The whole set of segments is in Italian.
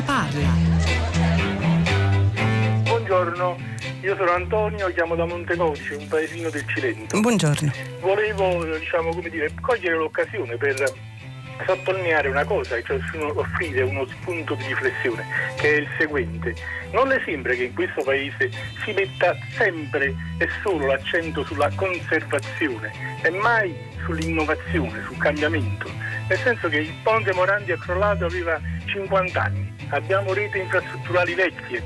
ne parla. Buongiorno, io sono Antonio, chiamo da Montecodice, un paesino del Cilento. Buongiorno. Volevo, diciamo, come dire, cogliere l'occasione per sottolineare una cosa, cioè offrire uno spunto di riflessione, che è il seguente. Non le sembra che in questo paese si metta sempre e solo l'accento sulla conservazione e mai sull'innovazione, sul cambiamento? Nel senso che il ponte Morandi è crollato aveva 50 anni, abbiamo reti infrastrutturali vecchie,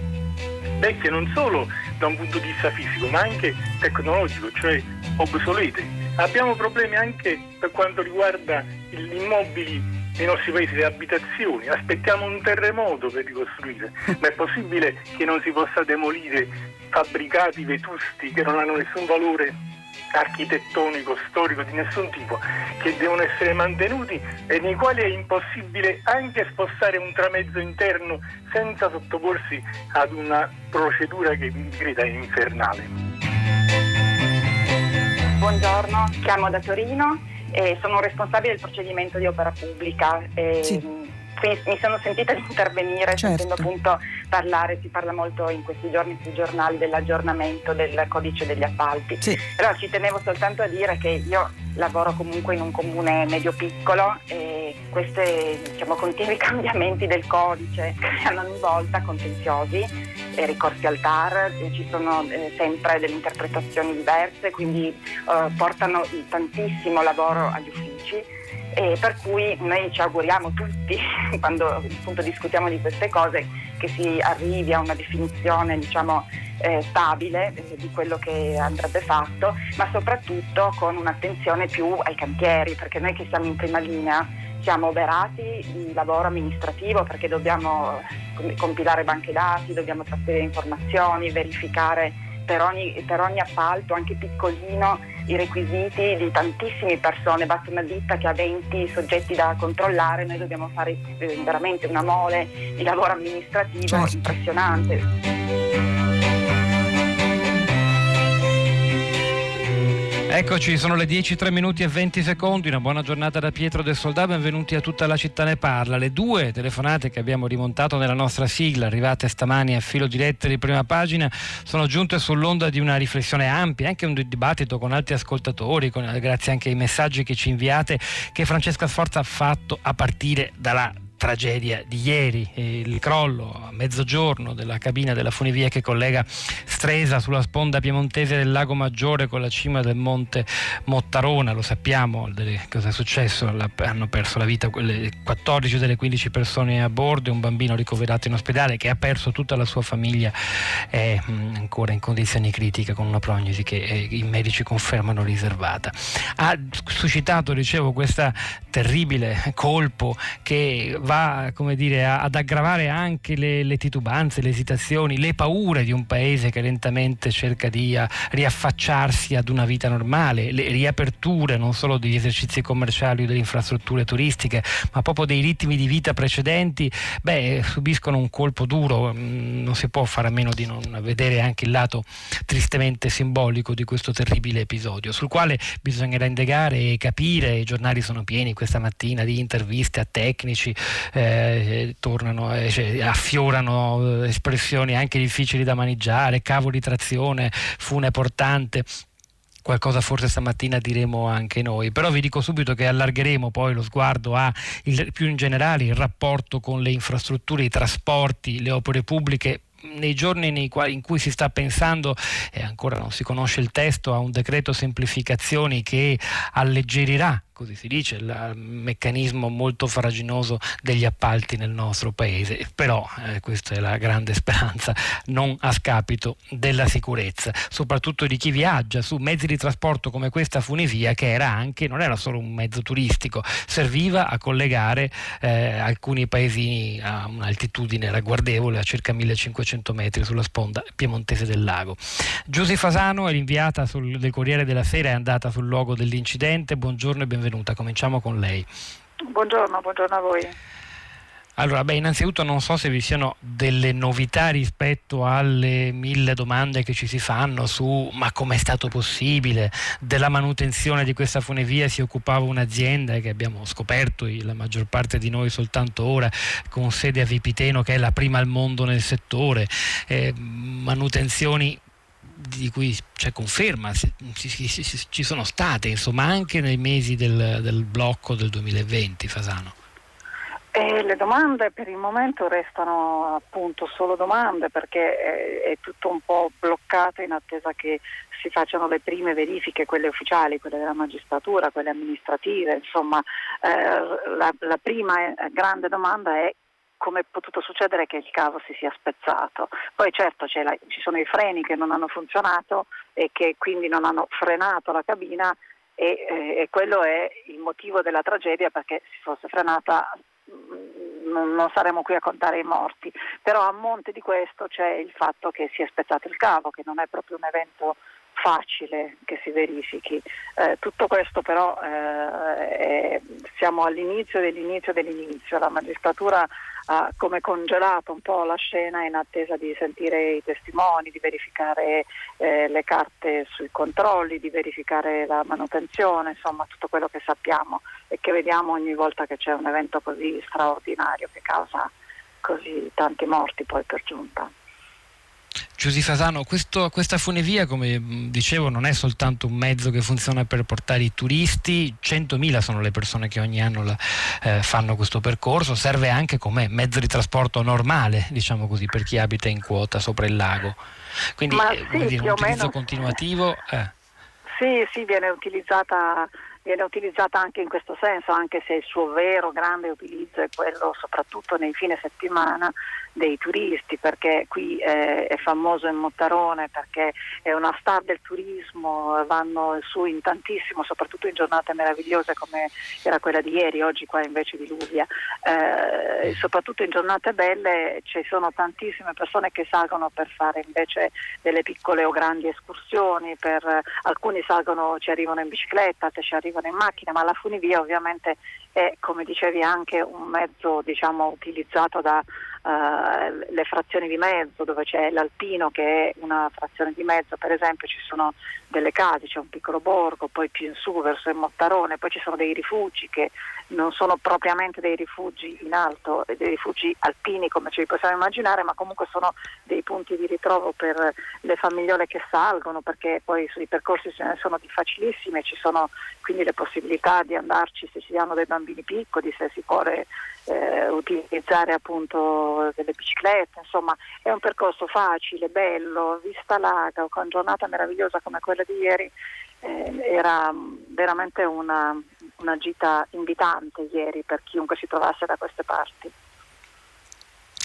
vecchie non solo da un punto di vista fisico ma anche tecnologico, cioè obsolete. Abbiamo problemi anche per quanto riguarda gli immobili nei nostri paesi, le abitazioni. Aspettiamo un terremoto per ricostruire, ma è possibile che non si possa demolire fabbricati vetusti che non hanno nessun valore architettonico, storico di nessun tipo, che devono essere mantenuti e nei quali è impossibile anche spostare un tramezzo interno senza sottoporsi ad una procedura che è infernale. Buongiorno, chiamo da Torino e sono responsabile del procedimento di opera pubblica. E, sì. Quindi mi sono sentita di intervenire certo. sentendo appunto parlare, si parla molto in questi giorni sui giornali dell'aggiornamento del codice degli appalti. Sì. Però ci tenevo soltanto a dire che io lavoro comunque in un comune medio-piccolo e questi diciamo, continui cambiamenti del codice creano ogni volta contenziosi e ricorsi al TAR, ci sono eh, sempre delle interpretazioni diverse, quindi eh, portano tantissimo lavoro agli uffici e per cui noi ci auguriamo tutti, quando appunto discutiamo di queste cose, che si arrivi a una definizione diciamo, eh, stabile eh, di quello che andrebbe fatto, ma soprattutto con un'attenzione più ai cantieri, perché noi che siamo in prima linea siamo oberati di lavoro amministrativo perché dobbiamo compilare banche dati, dobbiamo trasferire informazioni, verificare per ogni, per ogni appalto, anche piccolino, i requisiti di tantissime persone, basta una ditta che ha 20 soggetti da controllare, noi dobbiamo fare eh, veramente una mole di lavoro amministrativo certo. impressionante. Eccoci, sono le 10, 3 minuti e 20 secondi, una buona giornata da Pietro del Soldà, benvenuti a tutta la città ne parla. Le due telefonate che abbiamo rimontato nella nostra sigla, arrivate stamani a filo di lettere di prima pagina, sono giunte sull'onda di una riflessione ampia, anche un dibattito con altri ascoltatori, con, grazie anche ai messaggi che ci inviate, che Francesca Sforza ha fatto a partire dalla tragedia di ieri, il crollo a mezzogiorno della cabina della funivia che collega Stresa sulla sponda piemontese del lago Maggiore con la cima del monte Mottarona, lo sappiamo cosa è successo, hanno perso la vita 14 delle 15 persone a bordo e un bambino ricoverato in ospedale che ha perso tutta la sua famiglia è mm, ancora in condizioni critiche con una prognosi che eh, i medici confermano riservata. Ha suscitato, dicevo, questo terribile colpo che va va dire, ad aggravare anche le, le, titubanze, le esitazioni, le paure di un paese che lentamente cerca di riaffacciarsi ad una vita normale, le riaperture non solo degli esercizi commerciali o delle infrastrutture turistiche, ma proprio dei ritmi di vita precedenti, beh, subiscono un colpo duro, mm, non si può fare a meno di non vedere anche il lato tristemente simbolico di questo terribile episodio, sul quale bisognerà indagare e capire, i giornali sono pieni questa mattina di interviste a tecnici, eh, tornano, eh, cioè, affiorano eh, espressioni anche difficili da maneggiare, cavo di trazione, fune portante. Qualcosa forse stamattina diremo anche noi, però vi dico subito che allargheremo poi lo sguardo a il, più in generale il rapporto con le infrastrutture, i trasporti, le opere pubbliche nei giorni nei quali, in cui si sta pensando, e ancora non si conosce il testo, a un decreto semplificazioni che alleggerirà così si dice, il meccanismo molto faraginoso degli appalti nel nostro paese, però eh, questa è la grande speranza, non a scapito della sicurezza, soprattutto di chi viaggia su mezzi di trasporto come questa funivia che era anche, non era solo un mezzo turistico, serviva a collegare eh, alcuni paesini a un'altitudine ragguardevole a circa 1500 metri sulla sponda piemontese del lago. Giusy Fasano è l'inviata sul, del Corriere della Sera, è andata sul luogo dell'incidente, buongiorno e benvenuta benvenuta. Cominciamo con lei. Buongiorno, buongiorno a voi. Allora, beh, innanzitutto non so se vi siano delle novità rispetto alle mille domande che ci si fanno su ma com'è stato possibile, della manutenzione di questa funivia si occupava un'azienda che abbiamo scoperto la maggior parte di noi soltanto ora con sede a Vipiteno che è la prima al mondo nel settore, eh, manutenzioni di cui c'è conferma, ci sono state insomma anche nei mesi del, del blocco del 2020 Fasano. E le domande per il momento restano appunto solo domande perché è, è, tutto un po' bloccato in attesa che si facciano le prime verifiche, quelle ufficiali, quelle della magistratura, quelle amministrative, insomma eh, la, la prima eh, grande domanda è come è potuto succedere che il cavo si sia spezzato. Poi certo la, ci sono i freni che non hanno funzionato e che quindi non hanno frenato la cabina e, eh, e quello è il motivo della tragedia perché se fosse frenata non saremo qui a contare i morti, però a monte di questo c'è il fatto che si è spezzato il cavo, che non è proprio un evento facile che si verifichi. Eh, tutto questo però eh, è, siamo all'inizio dell'inizio dell'inizio, la magistratura ha come congelato un po' la scena in attesa di sentire i testimoni, di verificare eh, le carte sui controlli, di verificare la manutenzione, insomma tutto quello che sappiamo e che vediamo ogni volta che c'è un evento così straordinario che causa così tanti morti poi per giunta. Giusy Fasano, questo, questa funivia, come dicevo, non è soltanto un mezzo che funziona per portare i turisti, 100.000 sono le persone che ogni anno la, eh, fanno questo percorso, serve anche come mezzo di trasporto normale, diciamo così, per chi abita in quota sopra il lago. Quindi eh, sì, dire, un utilizzo meno... continuativo. Eh. Sì, sì, viene utilizzata viene utilizzata anche in questo senso, anche se il suo vero grande utilizzo è quello soprattutto nei fine settimana dei turisti, perché qui eh, è famoso in Mottarone, perché è una star del turismo, vanno su in tantissimo, soprattutto in giornate meravigliose come era quella di ieri, oggi qua invece di Luvia. Eh, soprattutto in giornate belle ci sono tantissime persone che salgono per fare invece delle piccole o grandi escursioni, per, alcuni salgono, ci arrivano in bicicletta, ci arrivano arrivano in macchina, ma la funivia ovviamente è, come dicevi, anche un mezzo diciamo, utilizzato da uh, le frazioni di mezzo, dove c'è l'Alpino che è una frazione di mezzo, per esempio ci sono delle case, c'è un piccolo borgo, poi più in su verso il Mottarone, poi ci sono dei rifugi che non sono propriamente dei rifugi in alto, dei rifugi alpini come ci possiamo immaginare, ma comunque sono dei punti di ritrovo per le famigliole che salgono, perché poi sui percorsi ce ne sono di facilissimi e ci sono quindi le possibilità di andarci se si hanno dei bambini piccoli, se si può eh, utilizzare appunto delle biciclette, insomma è un percorso facile, bello, vista larga, con giornata meravigliosa come quella di ieri, eh, era veramente una, una gita invitante ieri per chiunque si trovasse da queste parti.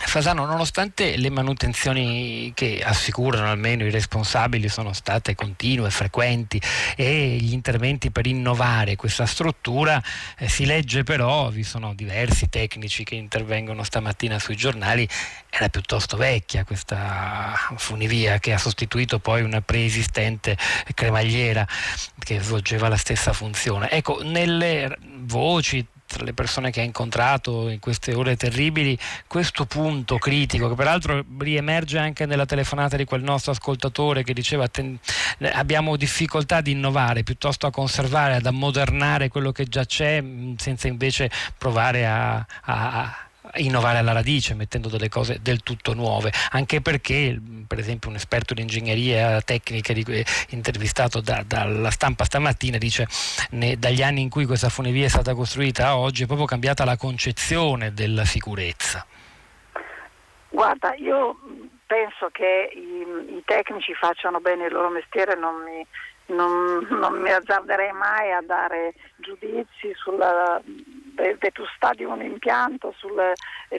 Fasano, nonostante le manutenzioni che assicurano almeno i responsabili sono state continue, frequenti e gli interventi per innovare questa struttura, eh, si legge però, vi sono diversi tecnici che intervengono stamattina sui giornali, era piuttosto vecchia questa funivia che ha sostituito poi una preesistente cremagliera che svolgeva la stessa funzione. Ecco, nelle voci tra le persone che ha incontrato in queste ore terribili questo punto critico che peraltro riemerge anche nella telefonata di quel nostro ascoltatore che diceva ten- abbiamo difficoltà ad innovare piuttosto a conservare, ad ammodernare quello che già c'è senza invece provare a, a innovare alla radice mettendo delle cose del tutto nuove. Anche perché per esempio un esperto di ingegneria tecnica di, intervistato da, dalla stampa stamattina dice ne, dagli anni in cui questa funivia è stata costruita a oggi è proprio cambiata la concezione della sicurezza. Guarda io penso che i, i tecnici facciano bene il loro mestiere non mi non, non, mi azzarderei mai a dare giudizi sulla vetustà di un impianto, sul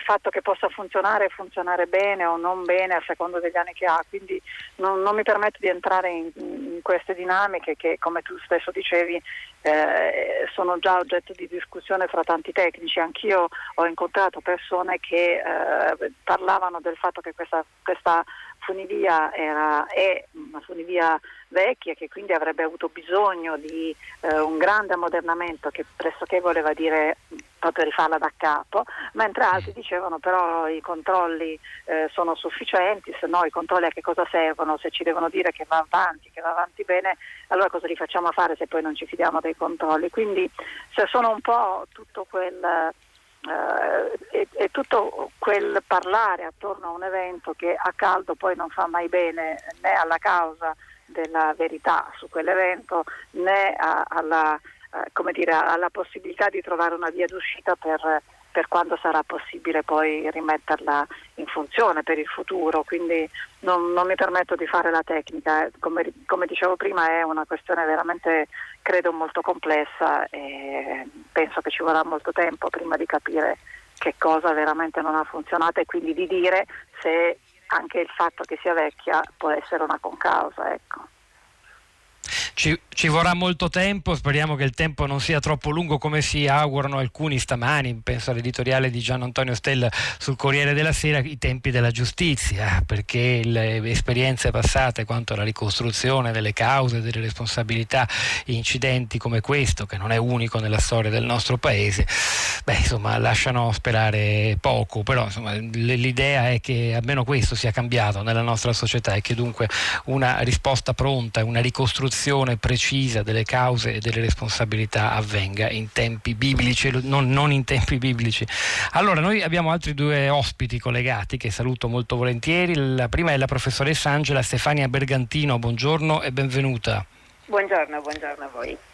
fatto che possa funzionare e funzionare bene o non bene a seconda degli anni che ha, quindi non, non mi permetto di entrare in, in, queste dinamiche che come tu stesso dicevi eh, sono già oggetto di discussione fra tanti tecnici, anch'io ho incontrato persone che eh, parlavano del fatto che questa, questa funivia era, è una funivia vecchia che quindi avrebbe avuto bisogno di eh, un grande ammodernamento che pressoché voleva dire proprio rifarla da capo, mentre altri dicevano però i controlli eh, sono sufficienti, se no i controlli a che cosa servono? Se ci devono dire che va avanti, che va avanti bene, allora cosa li facciamo fare se poi non ci fidiamo dei controlli? Quindi se sono un po' tutto quel... Uh, e, tutto quel parlare attorno a un evento che a caldo poi non fa mai bene né alla causa della verità su quell'evento né a, alla eh, dire, alla possibilità di trovare una via d'uscita per, per, quando sarà possibile poi rimetterla in funzione per il futuro. Quindi non, non mi permetto di fare la tecnica, come, come, dicevo prima è una questione veramente credo molto complessa e penso che ci vorrà molto tempo prima di capire che cosa veramente non ha funzionato e quindi di dire se anche il fatto che sia vecchia può essere una concausa. Ecco. Ci, ci, vorrà molto tempo, speriamo che il tempo non sia troppo lungo come si augurano alcuni stamani, penso all'editoriale di Gian Antonio Stella sul Corriere della Sera, i tempi della giustizia, perché le esperienze passate quanto alla ricostruzione delle cause, delle responsabilità, incidenti come questo, che non è unico nella storia del nostro paese, beh, insomma, lasciano sperare poco, però insomma, l'idea è che almeno questo sia cambiato nella nostra società e che dunque una risposta pronta, una ricostruzione definizione precisa delle cause e delle responsabilità avvenga in tempi biblici, non, non in tempi biblici. Allora, noi abbiamo altri due ospiti collegati che saluto molto volentieri. La prima è la professoressa Angela Stefania Bergantino, buongiorno e benvenuta. Buongiorno, buongiorno a voi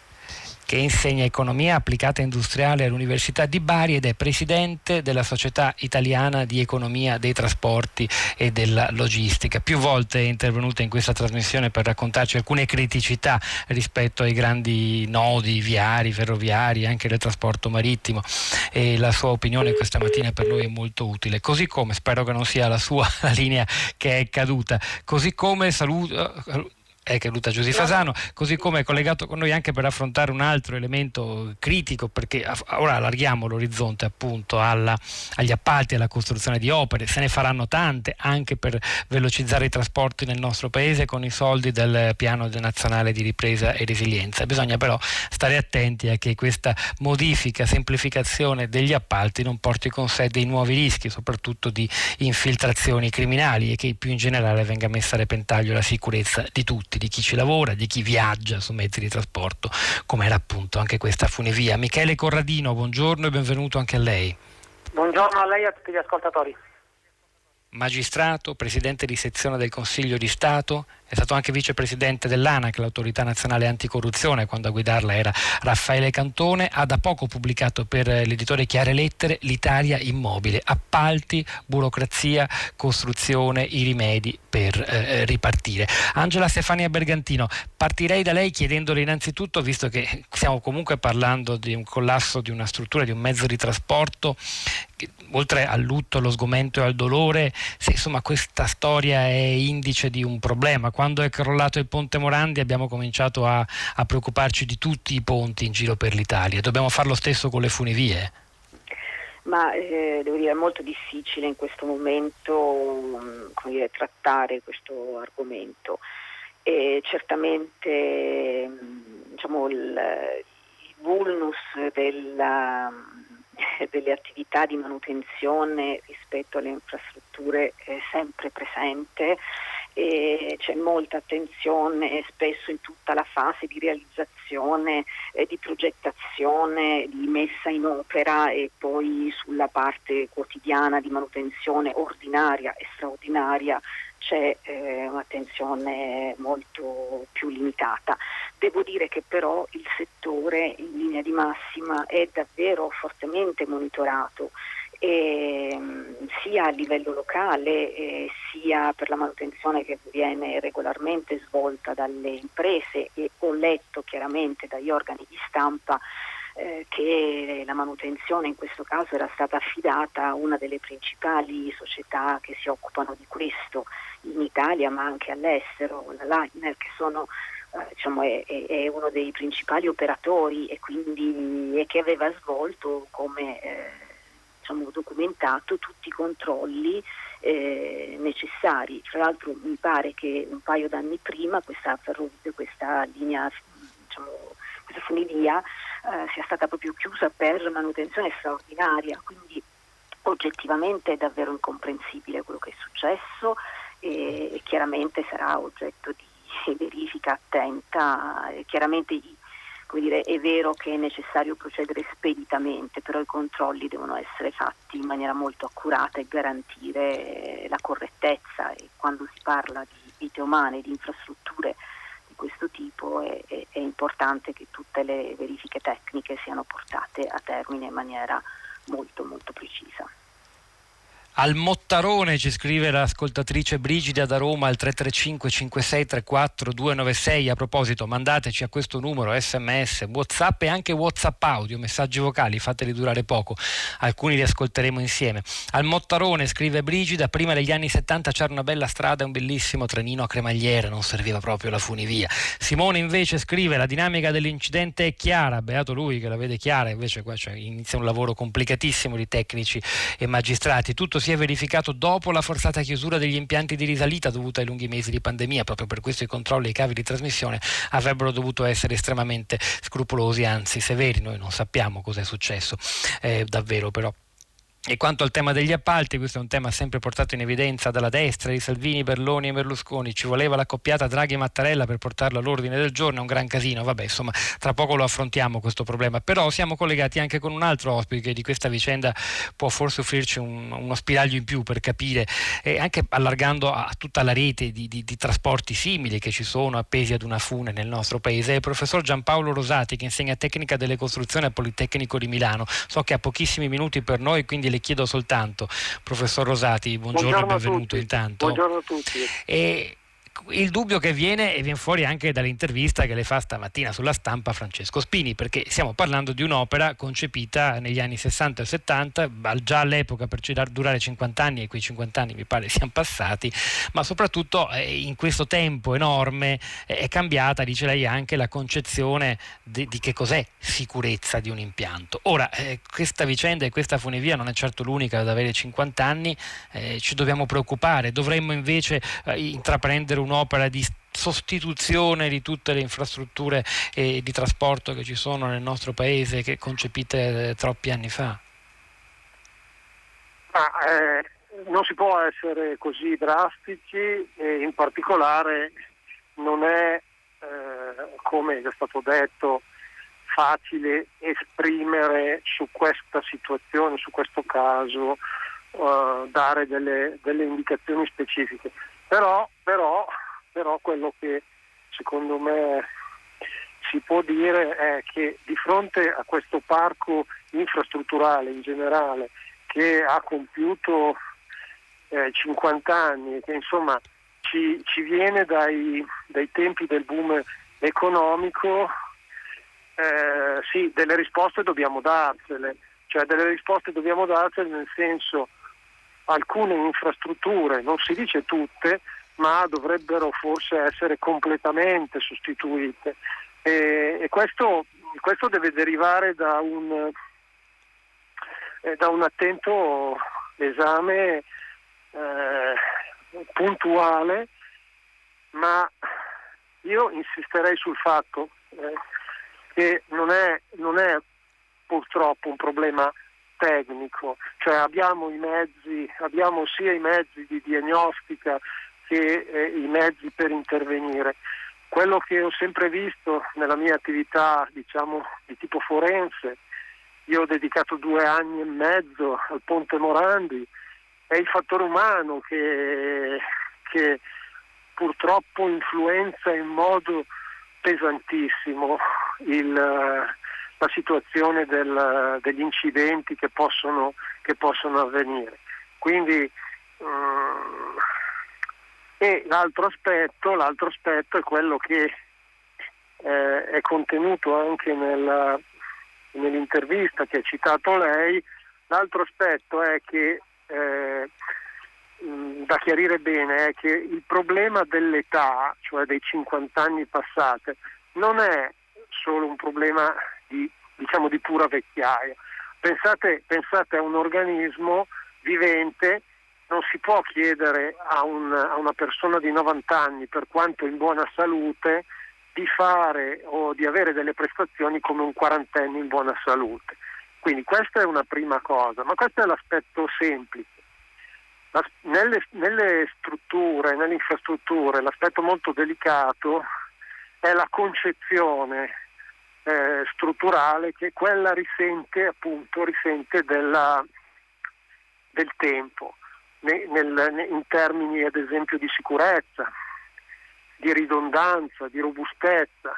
che insegna economia applicata industriale all'Università di Bari ed è presidente della Società Italiana di Economia dei Trasporti e della Logistica. Più volte è intervenuta in questa trasmissione per raccontarci alcune criticità rispetto ai grandi nodi viari, ferroviari, anche del trasporto marittimo e la sua opinione questa mattina per noi è molto utile. Così come, spero che non sia la sua la linea che è caduta, così come saluto è caduta Giusy Fasano, così come è collegato con noi anche per affrontare un altro elemento critico, perché ora allarghiamo l'orizzonte appunto alla, agli appalti, alla costruzione di opere, se ne faranno tante anche per velocizzare i trasporti nel nostro paese con i soldi del piano nazionale di ripresa e resilienza. Bisogna però stare attenti a che questa modifica, semplificazione degli appalti non porti con sé dei nuovi rischi, soprattutto di infiltrazioni criminali e che più in generale venga messa a repentaglio la sicurezza di tutti tutti, di chi ci lavora, di chi viaggia su mezzi di trasporto, come era appunto anche questa funivia. Michele Corradino, buongiorno e benvenuto anche a lei. Buongiorno a lei e a tutti gli ascoltatori magistrato, presidente di sezione del Consiglio di Stato, è stato anche vicepresidente dell'ANAC, l'autorità nazionale anticorruzione, quando a guidarla era Raffaele Cantone, ha da poco pubblicato per l'editore Chiare Lettere L'Italia immobile, appalti, burocrazia, costruzione, i rimedi per eh, ripartire. Angela Stefania Bergantino, partirei da lei chiedendole innanzitutto, visto che stiamo comunque parlando di un collasso di una struttura, di un mezzo di trasporto, che, oltre al lutto, allo sgomento e al dolore, se insomma questa storia è indice di un problema quando è crollato il ponte Morandi abbiamo cominciato a, a preoccuparci di tutti i ponti in giro per l'Italia. Dobbiamo fare lo stesso con le funivie? Ma eh, devo dire è molto difficile in questo momento mm, dire, trattare questo argomento. E certamente mm, diciamo, il, il vulnus della, delle attività di manutenzione rispetto alle infrastrutture è sempre presente e c'è molta attenzione spesso in tutta la fase di realizzazione, eh, di progettazione, di messa in opera e poi sulla parte quotidiana di manutenzione ordinaria e straordinaria c'è eh, un'attenzione molto più limitata. Devo dire che però il settore in linea di massima è davvero fortemente monitorato eh, sia a livello locale eh, sia per la manutenzione che viene regolarmente svolta dalle imprese e ho letto chiaramente dagli organi di stampa eh, che la manutenzione in questo caso era stata affidata a una delle principali società che si occupano di questo in Italia ma anche all'estero, la Leitner che sono eh, diciamo, è, è, uno dei principali operatori e quindi e che aveva svolto come eh, diciamo, documentato tutti i controlli eh, necessari. Tra l'altro mi pare che un paio d'anni prima questa, questa linea, diciamo, questa funivia eh, sia stata proprio chiusa per manutenzione straordinaria, quindi oggettivamente è davvero incomprensibile quello che è successo e, e chiaramente sarà oggetto di verifica attenta. E chiaramente dire, è vero che è necessario procedere speditamente, però i controlli devono essere fatti in maniera molto accurata e garantire la correttezza e quando si parla di vite umane, di infrastrutture questo tipo è, è, è importante che tutte le verifiche tecniche siano portate a termine in maniera molto molto precisa. Al Mottarone ci scrive l'ascoltatrice Brigida da Roma al 335 5634 296. A proposito, mandateci a questo numero sms, whatsapp e anche whatsapp audio, messaggi vocali, fateli durare poco. Alcuni li ascolteremo insieme. Al Mottarone scrive Brigida, prima degli anni 70 c'era una bella strada e un bellissimo trenino a cremagliere, non serviva proprio la funivia. Simone invece scrive la dinamica dell'incidente è chiara, beato lui che la vede chiara, invece qua cioè, inizia un lavoro complicatissimo di tecnici e magistrati. Tutto si è verificato dopo la forzata chiusura degli impianti di risalita dovuta ai lunghi mesi di pandemia. Proprio per questo i controlli ai cavi di trasmissione avrebbero dovuto essere estremamente scrupolosi, anzi severi. Noi non sappiamo cosa è successo eh, davvero, però. E quanto al tema degli appalti, questo è un tema sempre portato in evidenza dalla destra di Salvini, Berloni e Berlusconi. Ci voleva l'accoppiata Draghi e Mattarella per portarlo all'ordine del giorno, è un gran casino. Vabbè, insomma, tra poco lo affrontiamo questo problema. Però siamo collegati anche con un altro ospite che di questa vicenda può forse offrirci un, uno spiraglio in più per capire, eh, anche allargando a tutta la rete di, di, di, trasporti simili che ci sono appesi ad una fune nel nostro paese. È il professor Giampaolo Rosati che insegna tecnica delle costruzioni al Politecnico di Milano. So che ha pochissimi minuti per noi, quindi le le chiedo soltanto, professor Rosati, buongiorno, buongiorno e benvenuto intanto. Buongiorno a tutti. E il dubbio che viene e viene fuori anche dall'intervista che le fa stamattina sulla stampa Francesco Spini, perché stiamo parlando di un'opera concepita negli anni 60 e 70, già all'epoca per durare 50 anni e quei 50 anni mi pare siano passati, ma soprattutto eh, in questo tempo enorme eh, è cambiata, dice lei, anche la concezione di, di che cos'è sicurezza di un impianto. Ora, eh, questa vicenda e questa funivia non è certo l'unica ad avere 50 anni, eh, ci dobbiamo preoccupare, dovremmo invece intraprendere un un'opera di sostituzione di tutte le infrastrutture eh, di trasporto che ci sono nel nostro paese che concepite eh, troppi anni fa? Ah, eh, non si può essere così drastici e in particolare non è, eh, come è stato detto, facile esprimere su questa situazione, su questo caso, uh, dare delle, delle indicazioni specifiche. Però, però, però quello che secondo me si può dire è che di fronte a questo parco infrastrutturale in generale che ha compiuto eh, 50 anni, che insomma ci, ci viene dai, dai, tempi del boom economico, eh, sì, delle risposte dobbiamo darsele, cioè delle risposte dobbiamo darsele nel senso alcune infrastrutture, non si dice tutte, ma dovrebbero forse essere completamente sostituite. E, e questo, questo, deve derivare da un, eh, da un attento esame eh, puntuale, ma io insisterei sul fatto eh, che non è, non è purtroppo un problema tecnico, cioè abbiamo i mezzi, abbiamo sia i mezzi di diagnostica che eh, i mezzi per intervenire. Quello che ho sempre visto nella mia attività, diciamo, di tipo forense, io ho dedicato due anni e mezzo al Ponte Morandi, è il fattore umano che, che purtroppo influenza in modo pesantissimo il, la situazione del, degli incidenti che possono, che possono avvenire. Quindi, um, e l'altro aspetto, l'altro aspetto, è quello che eh, è contenuto anche nella, nell'intervista che ha citato lei, l'altro aspetto è che eh, da chiarire bene è che il problema dell'età, cioè dei 50 anni passate, non è solo un problema di, diciamo, di pura vecchiaia. Pensate, pensate, a un organismo vivente, non si può chiedere a, un, a, una persona di 90 anni, per quanto in buona salute, di fare o di avere delle prestazioni come un quarantenne in buona salute. Quindi questa è una prima cosa, ma questo è l'aspetto semplice. Nelle, nelle strutture, nelle infrastrutture, l'aspetto molto delicato è la concezione eh, strutturale che quella risente appunto risente della, del tempo nel, nel, in termini ad esempio di sicurezza, di ridondanza, di robustezza.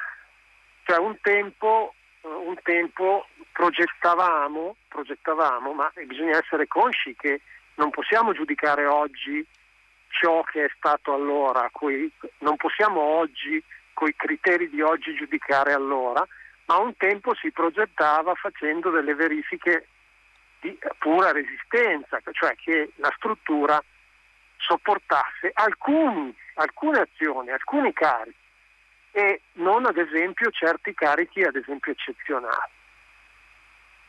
Cioè un tempo, un tempo progettavamo, progettavamo, ma bisogna essere consci che non possiamo giudicare oggi ciò che è stato allora, non possiamo oggi, con i criteri di oggi, giudicare allora, ma un tempo si progettava facendo delle verifiche di pura resistenza, cioè che la struttura sopportasse alcuni, alcune azioni, alcuni carichi e non ad esempio certi carichi ad esempio eccezionali.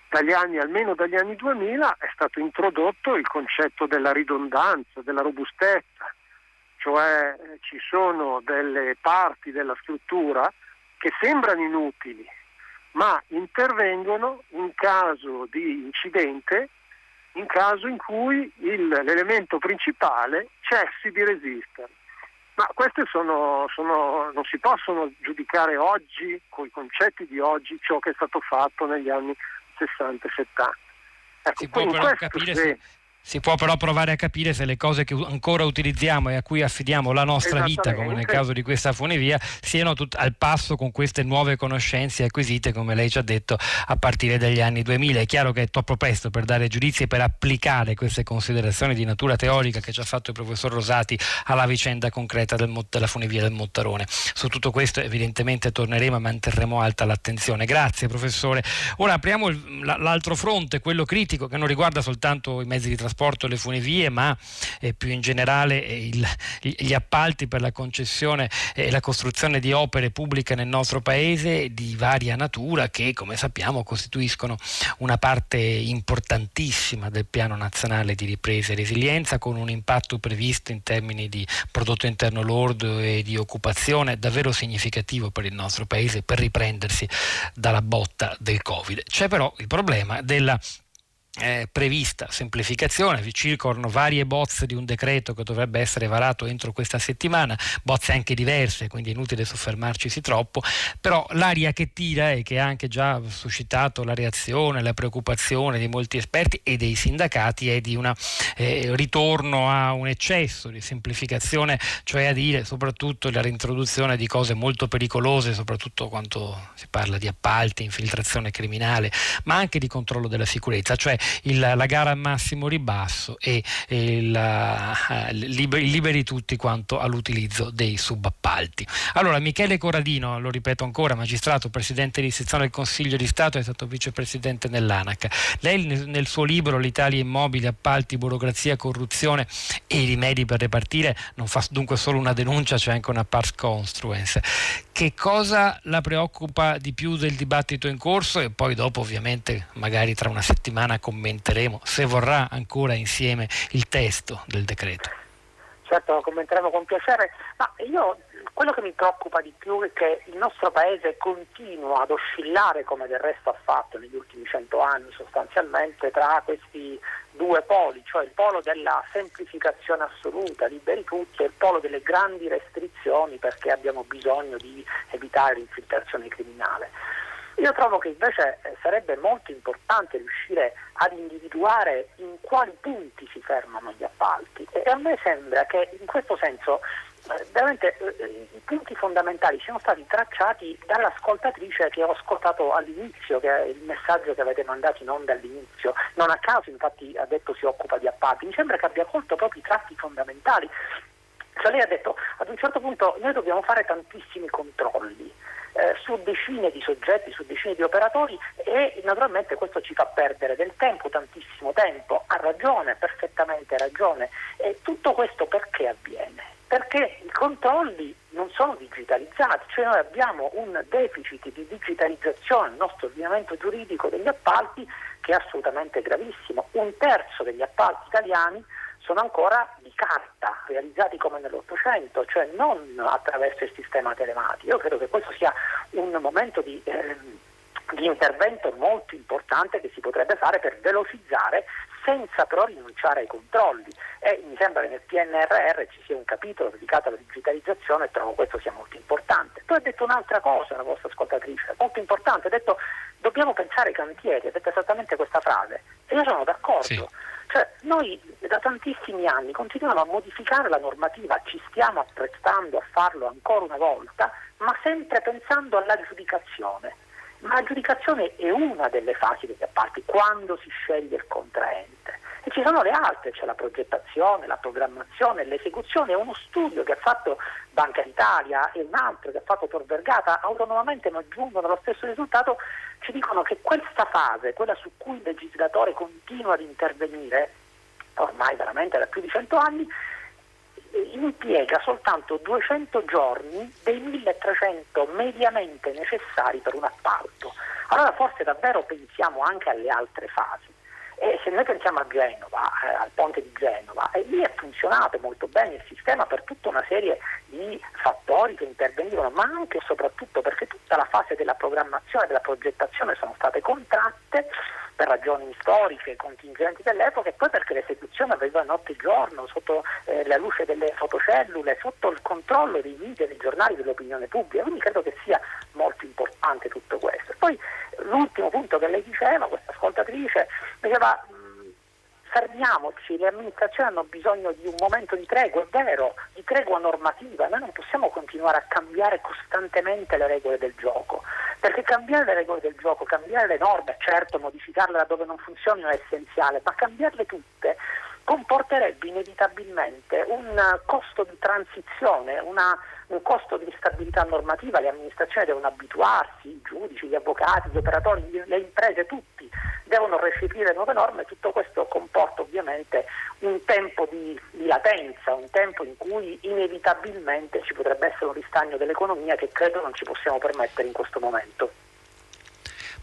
Dagli anni, almeno dagli anni 2000 è stato introdotto il concetto della ridondanza, della robustezza, cioè ci sono delle parti della struttura che sembrano inutili, ma intervengono in caso di incidente, in caso in cui il, l'elemento principale cessi di resistere. Ma queste sono, sono, non si possono giudicare oggi, con i concetti di oggi, ciò che è stato fatto negli anni 60 e 70. Ecco, si può però capire se, si può però provare a capire se le cose che ancora utilizziamo e a cui affidiamo la nostra vita, come nel caso di questa funivia, siano tut- al passo con queste nuove conoscenze acquisite, come lei ci ha detto, a partire dagli anni 2000. È chiaro che è troppo presto per dare giudizi e per applicare queste considerazioni di natura teorica che ci ha fatto il professor Rosati alla vicenda concreta del, della funivia del Mottarone. Su tutto questo evidentemente torneremo e manterremo alta l'attenzione. Grazie professore. Ora apriamo il, l'altro fronte, quello critico, che non riguarda soltanto i mezzi di trasporto trasporto le funivie, ma eh, più in generale eh, il, gli appalti per la concessione e la costruzione di opere pubbliche nel nostro paese di varia natura che, come sappiamo, costituiscono una parte importantissima del piano nazionale di ripresa e resilienza con un impatto previsto in termini di prodotto interno lordo e di occupazione davvero significativo per il nostro paese per riprendersi dalla botta del Covid. C'è però il problema della eh, prevista semplificazione, vi circolano varie bozze di un decreto che dovrebbe essere varato entro questa settimana, bozze anche diverse, quindi è inutile soffermarci troppo, però l'aria che tira e che ha anche già suscitato la reazione, la preoccupazione di molti esperti e dei sindacati è di un eh, ritorno a un eccesso di semplificazione, cioè a dire soprattutto la reintroduzione di cose molto pericolose, soprattutto quando si parla di appalti, infiltrazione criminale, ma anche di controllo della sicurezza, cioè il, la gara a massimo ribasso e, il, uh, liberi, liberi tutti quanto all'utilizzo dei subappalti. Allora, Michele Corradino, lo ripeto ancora, magistrato, presidente di sezione del Consiglio di Stato, è stato vicepresidente nell'ANAC. Lei nel, suo libro L'Italia immobili, appalti, burocrazia, corruzione e i rimedi per repartire non fa dunque solo una denuncia, c'è anche una pars construence. Che cosa la preoccupa di più del dibattito in corso e poi dopo ovviamente magari tra una settimana commenteremo, se vorrà ancora insieme, il testo del decreto. Certo, lo commenteremo con piacere, ma io quello che mi preoccupa di più è che il nostro Paese continua ad oscillare, come del resto ha fatto negli ultimi cento anni sostanzialmente, tra questi due poli, cioè il polo della semplificazione assoluta, liberi tutti, e il polo delle grandi restrizioni perché abbiamo bisogno di evitare l'infiltrazione criminale. Io trovo che invece eh, sarebbe molto importante riuscire ad individuare in quali punti si fermano gli appalti e a me sembra che in questo senso veramente eh, i punti fondamentali siano stati tracciati dall'ascoltatrice che ho ascoltato all'inizio, che è il messaggio che avete mandato in onda all'inizio. Non a caso infatti ha detto si occupa di appalti, mi sembra che abbia colto proprio i tratti fondamentali. Cioè lei ha detto ad un certo punto noi dobbiamo fare tantissimi controlli eh, su decine di soggetti, su decine di operatori e naturalmente questo ci fa perdere del tempo, tantissimo tempo. Ha ragione, perfettamente ragione. E tutto questo perché avviene? Perché i controlli non sono digitalizzati, cioè noi abbiamo un deficit di digitalizzazione nel nostro ordinamento giuridico degli appalti che è assolutamente gravissimo. Un terzo degli appalti italiani sono ancora di carta, realizzati come nell'Ottocento, cioè non attraverso il sistema telematico. Io credo che questo sia un momento di, eh, di intervento molto importante che si potrebbe fare per velocizzare senza però rinunciare ai controlli e mi sembra che nel PNRR ci sia un capitolo dedicato alla digitalizzazione e trovo questo sia molto importante. Poi ha detto un'altra cosa la vostra ascoltatrice, molto importante, ha detto dobbiamo pensare ai cantieri, ha detto esattamente questa frase e io sono d'accordo. Sì. Cioè, noi da tantissimi anni continuiamo a modificare la normativa, ci stiamo apprezzando a farlo ancora una volta, ma sempre pensando alla giudicazione. Ma la giudicazione è una delle fasi degli appalti, quando si sceglie il contraente. E ci sono le altre, c'è la progettazione, la programmazione, l'esecuzione, uno studio che ha fatto Banca d'Italia e un altro che ha fatto Tor Vergata, autonomamente ma giungono allo stesso risultato, ci dicono che questa fase, quella su cui il legislatore continua ad intervenire, ormai veramente da più di 100 anni, impiega soltanto 200 giorni dei 1300 mediamente necessari per un appalto. Allora forse davvero pensiamo anche alle altre fasi. E se noi pensiamo a Genova, eh, al ponte di Genova, e lì è funzionato molto bene il sistema per tutta una serie di fattori che intervenivano, ma anche e soprattutto perché tutta la fase della programmazione e della progettazione sono state contratte per ragioni storiche, contingenti dell'epoca e poi perché l'esecuzione aveva notte e giorno sotto eh, la luce delle fotocellule, sotto il controllo dei media, dei giornali, dell'opinione pubblica. Quindi credo che sia molto importante tutto questo. Poi l'ultimo punto che lei diceva, questa ascoltatrice, diceva fermiamoci, le amministrazioni hanno bisogno di un momento di tregua, è vero, di tregua normativa, noi non possiamo continuare a cambiare costantemente le regole del gioco, perché cambiare le regole del gioco, cambiare le norme, certo modificarle laddove non funzionano è essenziale, ma cambiarle tutte comporterebbe inevitabilmente un costo di transizione, una, un costo di stabilità normativa, le amministrazioni devono abituarsi, i giudici, gli avvocati, gli operatori, le imprese, tutti devono recepire nuove norme, tutto questo comporta ovviamente un tempo di, di latenza, un tempo in cui inevitabilmente ci potrebbe essere un ristagno dell'economia che credo non ci possiamo permettere in questo momento.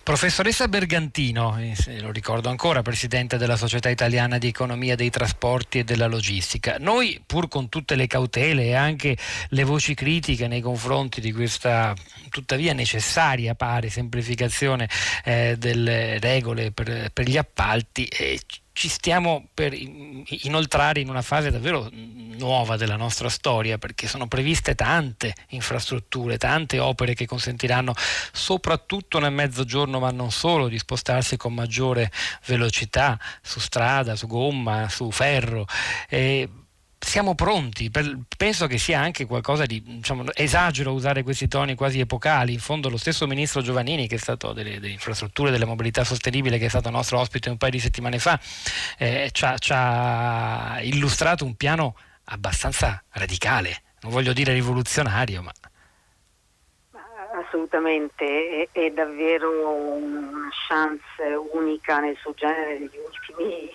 Professoressa Bergantino, eh, lo ricordo ancora, presidente della Società Italiana di Economia dei Trasporti e della Logistica. Noi, pur con tutte le cautele e anche le voci critiche nei confronti di questa tuttavia necessaria, pare, semplificazione eh, delle regole per, per gli appalti, eh, ci stiamo per inoltrare in una fase davvero nuova della nostra storia perché sono previste tante infrastrutture, tante opere che consentiranno soprattutto nel mezzogiorno ma non solo di spostarsi con maggiore velocità su strada, su gomma, su ferro. E siamo pronti, per, penso che sia anche qualcosa di, diciamo, esagero usare questi toni quasi epocali, in fondo lo stesso ministro Giovannini che è stato delle, delle infrastrutture, della mobilità sostenibile, che è stato nostro ospite un paio di settimane fa, eh, ci, ha, illustrato un piano abbastanza radicale, non voglio dire rivoluzionario, ma assolutamente, è, è, davvero una chance unica nel suo genere degli ultimi,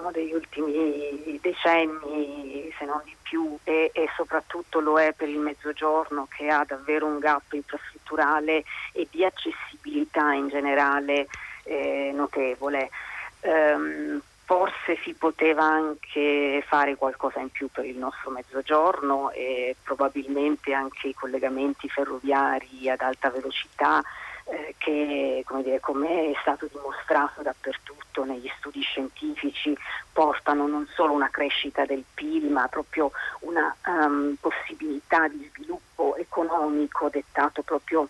sono degli ultimi decenni, se non di più, e, e, soprattutto lo è per il mezzogiorno che ha davvero un gap infrastrutturale e di accessibilità in generale eh, notevole. Um, forse si poteva anche fare qualcosa in più per il nostro mezzogiorno e probabilmente anche i collegamenti ferroviari ad alta velocità eh, che come, dire, come, è stato dimostrato dappertutto negli studi scientifici portano non solo una crescita del PIL ma proprio una um, possibilità di sviluppo economico dettato proprio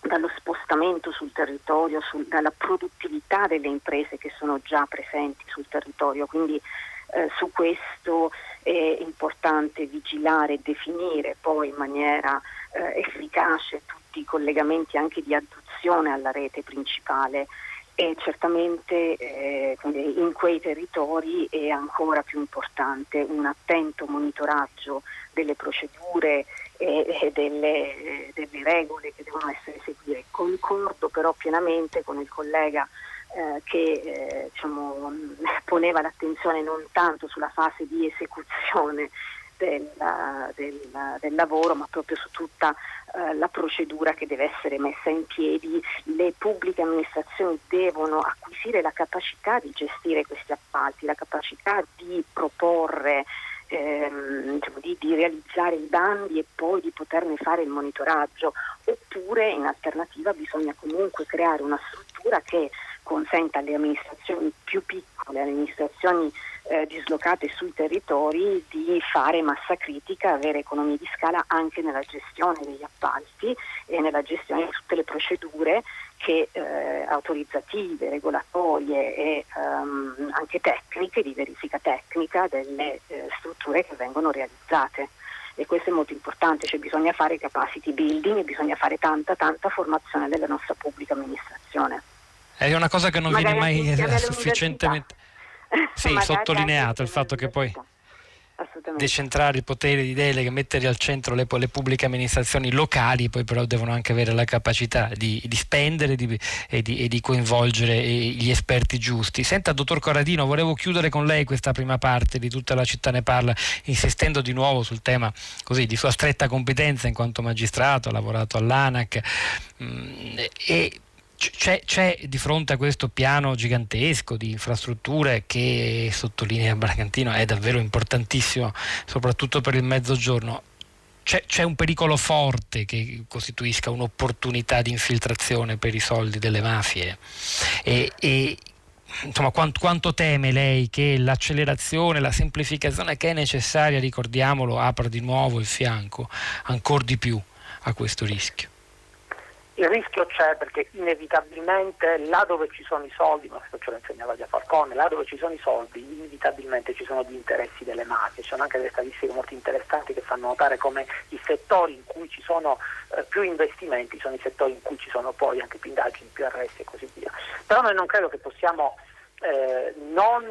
dallo spostamento sul territorio, sul, dalla produttività delle imprese che sono già presenti sul territorio. Quindi eh, su questo è importante vigilare e definire poi in maniera eh, efficace tutti i collegamenti anche di adduzione alla rete principale e certamente eh, in quei territori è ancora più importante un attento monitoraggio delle procedure e, e delle, delle, regole che devono essere seguite. Concordo però pienamente con il collega eh, che eh, diciamo, poneva l'attenzione non tanto sulla fase di esecuzione del, del, del lavoro, ma proprio su tutta eh, la procedura che deve essere messa in piedi. Le pubbliche amministrazioni devono acquisire la capacità di gestire questi appalti, la capacità di proporre ehm, diciamo, di, di, realizzare i bandi e poi di poterne fare il monitoraggio, oppure in alternativa bisogna comunque creare una struttura che consenta alle amministrazioni più piccole, alle amministrazioni eh, dislocate sui territori di fare massa critica, avere economie di scala anche nella gestione degli appalti e nella gestione di tutte le procedure che, eh, autorizzative, regolatorie e um, anche tecniche, di verifica tecnica delle eh, strutture che vengono realizzate. E questo è molto importante, cioè bisogna fare capacity building e bisogna fare tanta tanta formazione della nostra pubblica amministrazione. È una cosa che non Magari viene mai sufficientemente sì, sottolineato il fatto che poi decentrare il potere di delega, mettere al centro le, le, pubbliche amministrazioni locali, poi però devono anche avere la capacità di, di spendere di, e, di, e, di, coinvolgere gli esperti giusti. Senta, dottor Corradino, volevo chiudere con lei questa prima parte di tutta la città ne parla, insistendo di nuovo sul tema così, di sua stretta competenza in quanto magistrato, ha lavorato all'ANAC mh, mm, e c'è, c'è, di fronte a questo piano gigantesco di infrastrutture che sottolinea Bragantino è davvero importantissimo, soprattutto per il mezzogiorno. C'è, c'è, un pericolo forte che costituisca un'opportunità di infiltrazione per i soldi delle mafie e, e insomma, quanto, quanto, teme lei che l'accelerazione, la semplificazione che è necessaria, ricordiamolo, apra di nuovo il fianco ancora di più a questo rischio? Il rischio c'è perché inevitabilmente là dove ci sono i soldi, ma questo ce lo insegnava già Falcone, là dove ci sono i soldi inevitabilmente ci sono gli interessi delle mafie, ci sono anche delle statistiche molto interessanti che fanno notare come i settori in cui ci sono eh, più investimenti sono i settori in cui ci sono poi anche più indagini, più arresti e così via. Però noi non credo che possiamo eh, non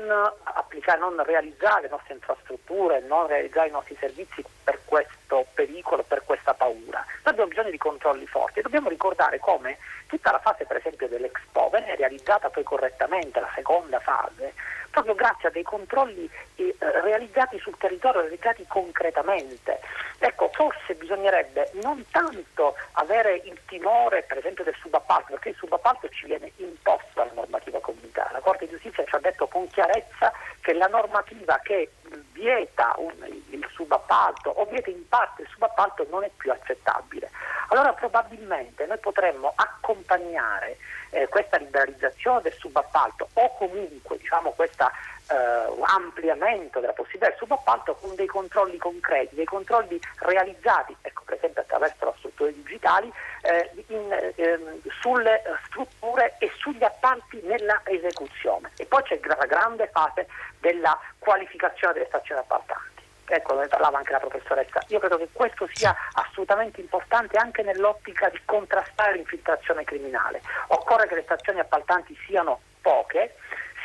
applicare, non realizzare le nostre infrastrutture, non realizzare i nostri servizi per questo pericolo, per questa paura. Noi abbiamo bisogno di controlli forti e dobbiamo ricordare come tutta la fase per esempio dell'Expo venne realizzata poi correttamente, la seconda fase, proprio grazie a dei controlli eh, realizzati sul territorio, realizzati concretamente. Ecco, forse bisognerebbe non tanto avere il timore per esempio del subappalto, perché il subappalto ci viene imposto dalla normativa comunitaria. La Corte di Giustizia ci ha detto con chiarezza che la normativa che vieta un, il subappalto o vieta in parte il subappalto non è più accettabile. Allora probabilmente noi potremmo accompagnare eh, questa liberalizzazione del subappalto o comunque diciamo, questo eh, ampliamento della possibilità del subappalto con dei controlli concreti, dei controlli realizzati, ecco, per esempio attraverso le strutture digitali, eh, in, ehm, sulle strutture e sugli appalti nella esecuzione. E poi c'è la grande fase della qualificazione delle stazioni appaltanti ecco ne parlava anche la professoressa, io credo che questo sia assolutamente importante anche nell'ottica di contrastare l'infiltrazione criminale. Occorre che le stazioni appaltanti siano poche,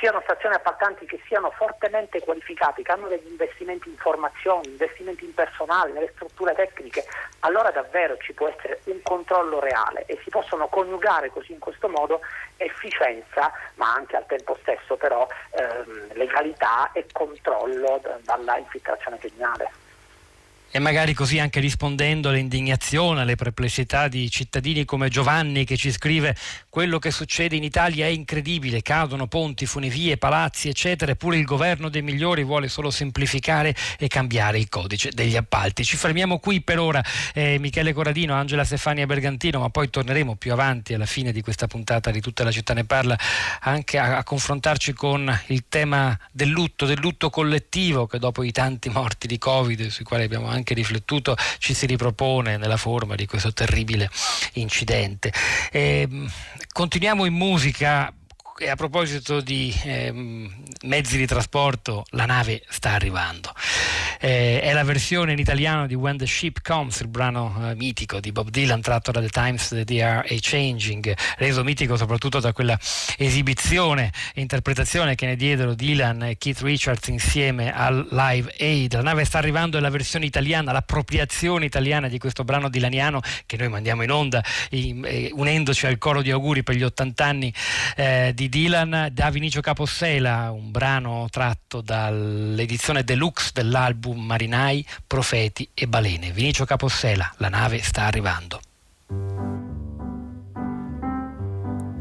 siano stazioni appaltanti che siano fortemente qualificate, che hanno degli investimenti in formazione, investimenti in personale, nelle strutture tecniche, allora davvero ci può essere un controllo reale e si possono coniugare così in questo modo efficienza, ma anche al tempo stesso però ehm, legalità e controllo dalla infiltrazione criminale e magari così anche rispondendo all'indignazione, alle perplessità di cittadini come Giovanni che ci scrive quello che succede in Italia è incredibile, cadono ponti, funivie, palazzi eccetera, eppure il governo dei migliori vuole solo semplificare e cambiare il codice degli appalti. Ci fermiamo qui per ora, eh, Michele Corradino, Angela Stefania Bergantino, ma poi torneremo più avanti alla fine di questa puntata di tutta la città ne parla anche a, a confrontarci con il tema del lutto, del lutto collettivo che dopo i tanti morti di Covid sui quali abbiamo anche anche riflettuto, ci si ripropone nella forma di questo terribile incidente. E, ehm, continuiamo in musica e a proposito di eh, mezzi di trasporto, la nave sta arrivando. Eh, è la versione in italiano di When the Ship Comes, il brano eh, mitico di Bob Dylan tratto da The Times They Are a Changing, reso mitico soprattutto da quella esibizione e interpretazione che ne diedero Dylan e Keith Richards insieme al Live Aid. La nave sta arrivando è la versione italiana, l'appropriazione italiana di questo brano dilaniano che noi mandiamo in onda, in, eh, unendoci al coro di auguri per gli 80 anni eh, di Dylan da Vinicio Capossela, un brano tratto dall'edizione deluxe dell'album Marinai, Profeti e Balene. Vinicio Capossela, la nave sta arrivando.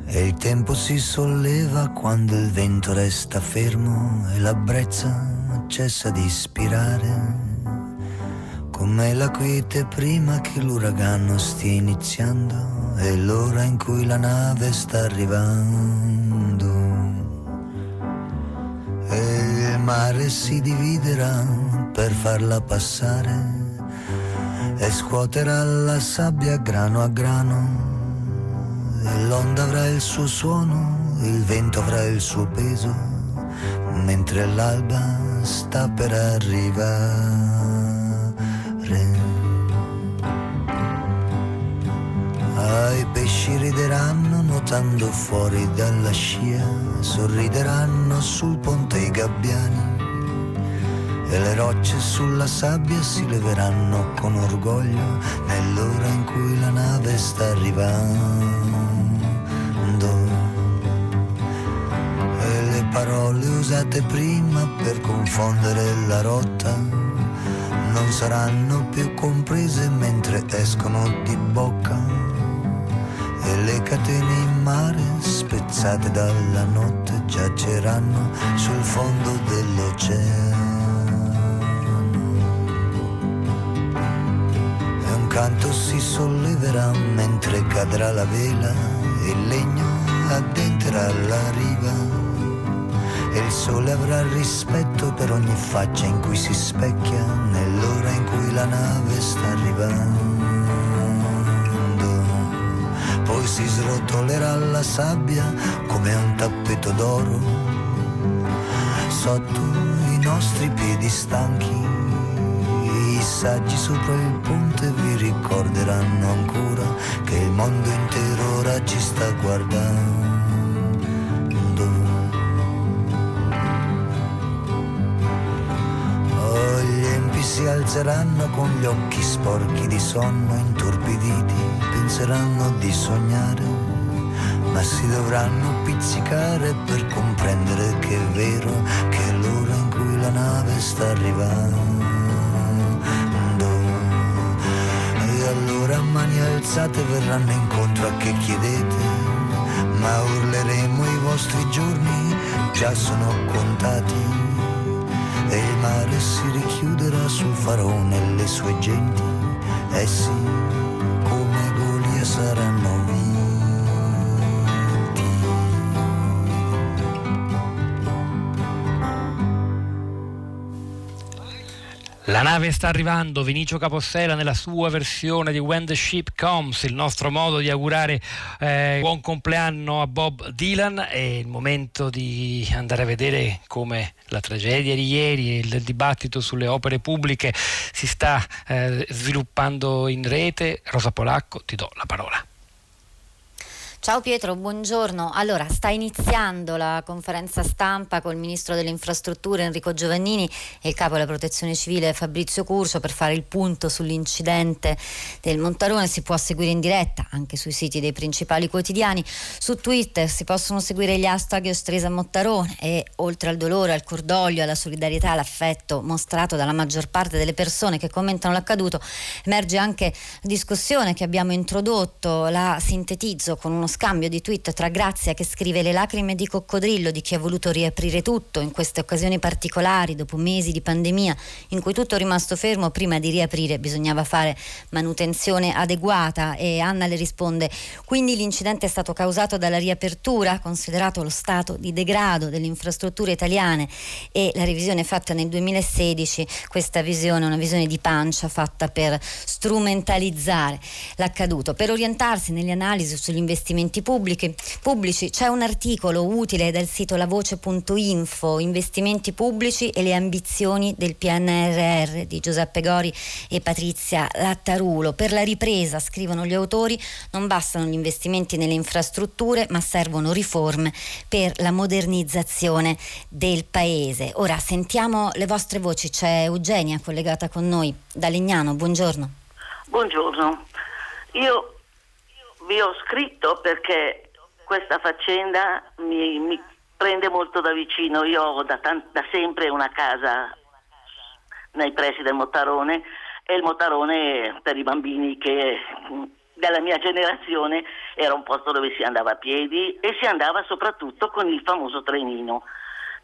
E il tempo si solleva quando il vento resta fermo e la brezza cessa di ispirare. Come la quiete prima che l'uragano stia iniziando e l'ora in cui la nave sta arrivando. Mare si dividerà per farla passare e scuoterà la sabbia grano a grano l'onda avrà il suo suono, il vento avrà il suo peso, mentre l'alba sta per arrivare. Ah, i pesci rideranno nuotando fuori dalla scia, sorrideranno sul ponte i gabbiani e le rocce sulla sabbia si leveranno con orgoglio nell'ora in cui la nave sta arrivando. parole usate prima per confondere la rotta non saranno più comprese mentre escono di bocca e le catene mare spezzate dalla notte giaceranno sul fondo dell'oceano. E un canto si solleverà mentre cadrà la vela e il legno addenterà la riva e il sole avrà rispetto per ogni faccia in cui si specchia nell'ora in cui la nave sta arrivando. Si srotolerà la sabbia come un tappeto d'oro sotto i nostri piedi stanchi. I saggi sopra il ponte vi ricorderanno ancora che il mondo intero ora ci sta guardando. si alzeranno con gli occhi sporchi di sonno, intorpiditi, penseranno di sognare, ma si dovranno pizzicare per comprendere che è vero che è l'ora in cui la nave sta arrivando. E allora mani alzate verranno incontro a che chiedete, ma urleremo i vostri giorni, già sono contati. E il mare si richiuderà sul farone e le sue genti, essi come será. La nave sta arrivando, Vinicio Capossela nella sua versione di When the Ship Comes, il nostro modo di augurare eh, buon compleanno a Bob Dylan. È il momento di andare a vedere come la tragedia di ieri e il dibattito sulle opere pubbliche si sta eh, sviluppando in rete. Rosa Polacco, ti do la parola. Ciao Pietro, buongiorno. Allora, sta iniziando la conferenza stampa col ministro delle infrastrutture Enrico Giovannini e il capo della protezione civile Fabrizio Curcio per fare il punto sull'incidente del Montarone. Si può seguire in diretta anche sui siti dei principali quotidiani. Su Twitter si possono seguire gli hashtag Ostresa Montarone e oltre al dolore, al cordoglio, alla solidarietà, all'affetto mostrato dalla maggior parte delle persone che commentano l'accaduto, emerge anche discussione che abbiamo introdotto. La sintetizzo con uno scambio di tweet tra Grazia che scrive le lacrime di coccodrillo di chi ha voluto riaprire tutto in queste occasioni particolari dopo mesi di pandemia in cui tutto è rimasto fermo prima di riaprire bisognava fare manutenzione adeguata. E Anna le risponde quindi l'incidente è stato causato dalla riapertura considerato lo stato di degrado delle infrastrutture italiane e la revisione fatta nel 2016 questa visione è una visione di pancia fatta per strumentalizzare l'accaduto. Per orientarsi nelle analisi sugli investimenti investimenti pubblici, pubblici. C'è un articolo utile dal sito lavoce.info, investimenti pubblici e le ambizioni del PNRR di Giuseppe Gori e Patrizia Lattarulo. Per la ripresa, scrivono gli autori, non bastano gli investimenti nelle infrastrutture, ma servono riforme per la modernizzazione del paese. Ora sentiamo le vostre voci. C'è Eugenia collegata con noi da Legnano. Buongiorno. Buongiorno. Io vi ho scritto perché questa faccenda mi, mi, prende molto da vicino. Io ho da, tant- da sempre una casa nei pressi del Mottarone e il Mottarone per i bambini che della mia generazione era un posto dove si andava a piedi e si andava soprattutto con il famoso trenino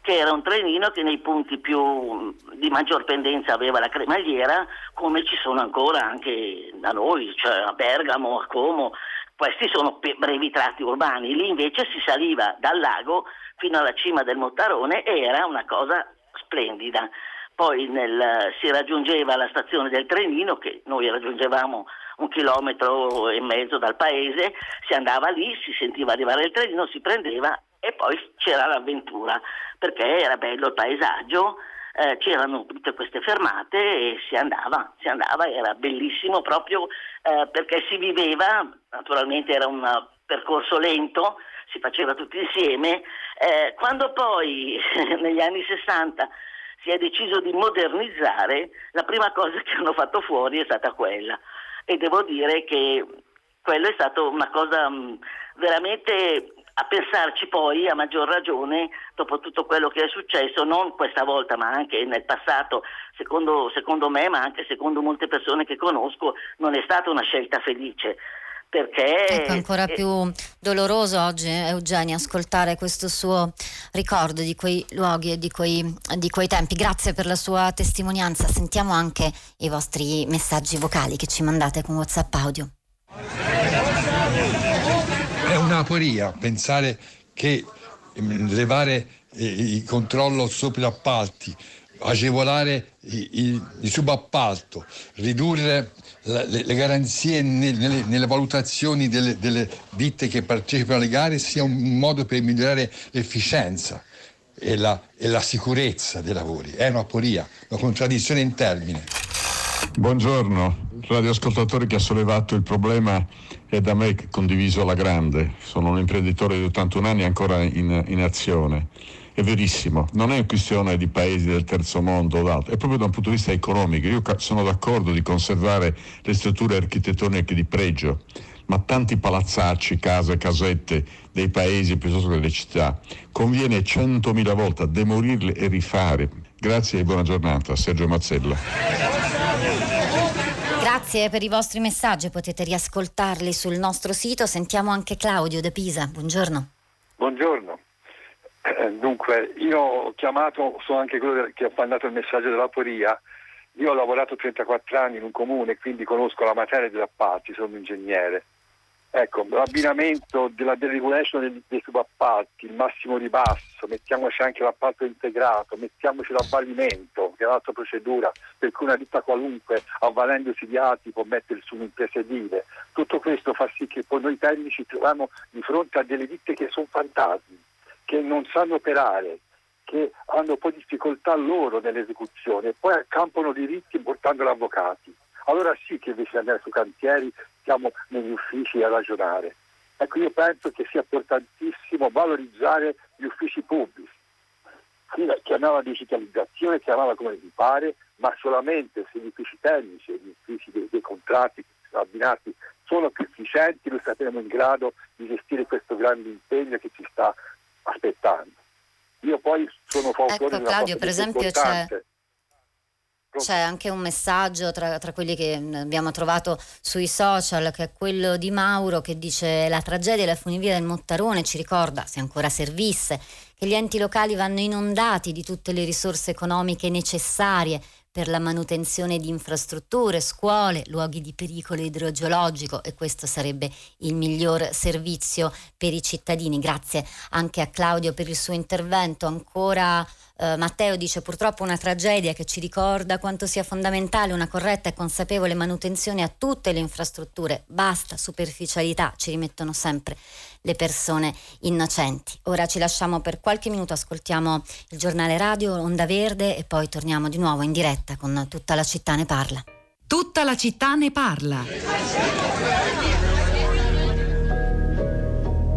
che era un trenino che nei punti più di maggior pendenza aveva la cremagliera, come ci sono ancora anche da noi, cioè a Bergamo, a Como. Questi sono brevi tratti urbani, lì invece si saliva dal lago fino alla cima del Mottarone e era una cosa splendida. Poi nel, si raggiungeva la stazione del trenino, che noi raggiungevamo un chilometro e mezzo dal paese, si andava lì, si sentiva arrivare il trenino, si prendeva e poi c'era l'avventura perché era bello il paesaggio, eh, c'erano tutte queste fermate e si andava, si andava, era bellissimo proprio eh, perché si viveva, naturalmente era un percorso lento, si faceva tutti insieme, eh, quando poi negli anni 60 si è deciso di modernizzare, la prima cosa che hanno fatto fuori è stata quella. E devo dire che quello è stato una cosa mh, veramente a pensarci poi a maggior ragione dopo tutto quello che è successo, non questa volta ma anche nel passato, secondo, secondo me ma anche secondo molte persone che conosco, non è stata una scelta felice. Perché ecco, ancora più doloroso oggi, Eugenia, ascoltare questo suo ricordo di quei luoghi e di quei, di quei tempi. Grazie per la sua testimonianza. Sentiamo anche i vostri messaggi vocali che ci mandate con WhatsApp audio. È una aporia pensare che mm, levare eh, il controllo sopra appalti, agevolare il, subappalto, ridurre le, garanzie nelle, valutazioni delle, delle, ditte che partecipano alle gare sia un modo per migliorare l'efficienza e la, e la sicurezza dei lavori. È un'aporia, una contraddizione in termini. Buongiorno, radioascoltatore che ha sollevato il problema è da me condiviso alla grande. Sono un imprenditore di 81 anni ancora in, in azione. È verissimo, non è una questione di paesi del terzo mondo o d'altro, è proprio da un punto di vista economico. Io sono d'accordo di conservare le strutture architettoniche di pregio, ma tanti palazzacci, case, casette dei paesi piuttosto che delle città, conviene centomila volte demolirle e rifare. Grazie e buona giornata. Sergio Mazzella. Grazie per i vostri messaggi, potete riascoltarli sul nostro sito. Sentiamo anche Claudio da Pisa. Buongiorno. Buongiorno. Eh, dunque, io ho chiamato, sono anche quello che ha mandato il messaggio della Poria. Io ho lavorato 34 anni in un comune, quindi conosco la materia degli appalti, sono un ingegnere. Ecco, l'abbinamento della deregulation dei, dei subappalti, il massimo ribasso, mettiamoci anche l'appalto integrato, mettiamoci l'avvalimento, che è un'altra procedura, per cui una ditta qualunque, avvalendosi di altri, può mettere su un'impresa edile. Tutto questo fa sì che poi noi tecnici troviamo di fronte a delle ditte che sono fantasmi, che non sanno operare, che hanno poi difficoltà loro nell'esecuzione e poi accampano diritti portando gli avvocati allora sì che invece di andare su cantieri siamo negli uffici a ragionare. Ecco, io penso che sia importantissimo valorizzare gli uffici pubblici. Chi chiamava digitalizzazione, chiamava come vi pare, ma solamente se gli uffici tecnici e gli uffici dei, dei contratti abbinati sono più efficienti, noi saremo in grado di gestire questo grande impegno che ci sta aspettando. Io poi sono fautore ecco, Claudio, per esempio c'è c'è anche un messaggio tra, tra, quelli che abbiamo trovato sui social, che è quello di Mauro, che dice la tragedia della funivia del Mottarone ci ricorda, se ancora servisse, che gli enti locali vanno inondati di tutte le risorse economiche necessarie per la manutenzione di infrastrutture, scuole, luoghi di pericolo idrogeologico e questo sarebbe il miglior servizio per i cittadini. Grazie anche a Claudio per il suo intervento. Ancora eh, Matteo dice purtroppo una tragedia che ci ricorda quanto sia fondamentale una corretta e consapevole manutenzione a tutte le infrastrutture. Basta superficialità, ci rimettono sempre le persone innocenti. Ora ci lasciamo per qualche minuto, ascoltiamo il giornale radio Onda Verde e poi torniamo di nuovo in diretta con Tutta la città ne parla. Tutta la città ne parla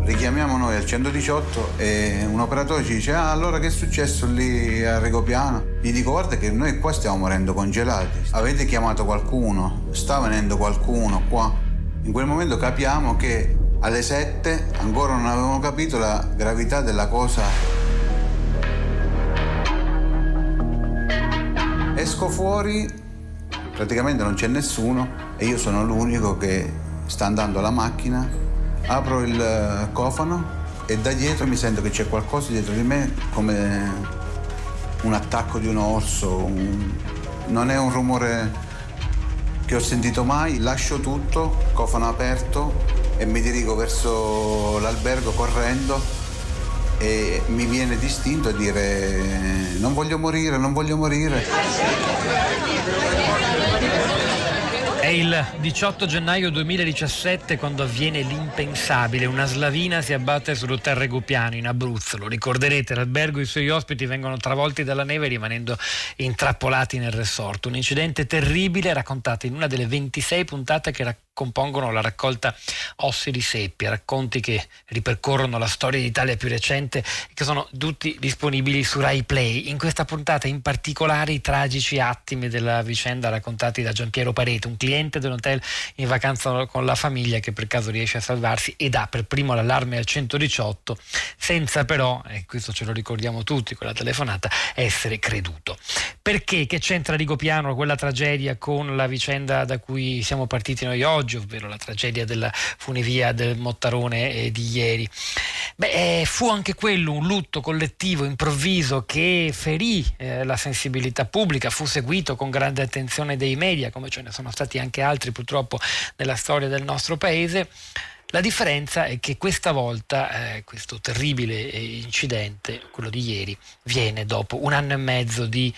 richiamiamo noi al 118 e un operatore ci dice ah allora che è successo lì a Regopiano? Gli dico guarda che noi qua stiamo morendo congelati, avete chiamato qualcuno, sta venendo qualcuno qua. In quel momento capiamo che Alle 7 ancora non avevamo capito la gravità della cosa. Esco fuori, praticamente non c'è nessuno e io sono l'unico che sta andando alla macchina, apro il eh, cofano e da dietro mi sento che c'è qualcosa dietro di me come un attacco di un orso, un... non è un rumore che ho sentito mai, lascio tutto, cofano aperto e mi dirigo verso l'albergo correndo e mi viene distinto a dire non voglio morire, non voglio morire. È il 18 gennaio 2017 quando avviene l'impensabile. Una slavina si abbatte sull'hotel Regopiano in Abruzzo. Lo ricorderete, l'albergo e i suoi ospiti vengono travolti dalla neve rimanendo intrappolati nel resort. Un incidente terribile raccontato in una delle 26 puntate che racconta compongono la raccolta Ossi di Seppia, racconti che ripercorrono la storia d'Italia più recente e che sono tutti disponibili su Rai Play. In questa puntata in particolare i tragici attimi della vicenda raccontati da Giampiero Parete, un cliente dell'hotel in vacanza con la famiglia che per caso riesce a salvarsi e dà per primo l'allarme al 118 senza però, e questo ce lo ricordiamo tutti con la telefonata, essere creduto. Perché? Che c'entra Rigopiano quella tragedia con la vicenda da cui siamo partiti noi oggi? Oggi, ovvero la tragedia della funivia del Mottarone di ieri. Beh, eh, fu anche quello un lutto collettivo improvviso che ferì eh, la sensibilità pubblica, fu seguito con grande attenzione dei media, come ce ne sono stati anche altri purtroppo nella storia del nostro paese. La differenza è che questa volta eh, questo terribile eh, incidente, quello di ieri, viene dopo un anno e mezzo di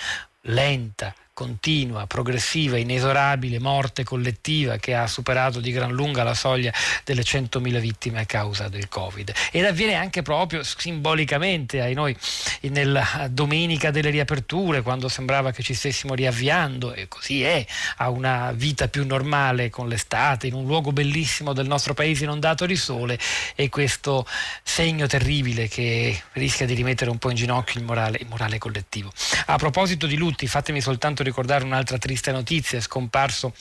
lenta, continua, progressiva, inesorabile morte collettiva che ha superato di gran lunga la soglia delle 100.000 vittime a causa del Covid. Ed avviene anche proprio simbolicamente ai noi nella domenica delle riaperture, quando sembrava che ci stessimo riavviando, e così è, a una vita più normale con l'estate, in un luogo bellissimo del nostro paese inondato di sole, e questo segno terribile che rischia di rimettere un po' in ginocchio il morale, il morale collettivo. A proposito di lutti, fatemi soltanto ricordare ricordare un'altra triste notizia, è scomparso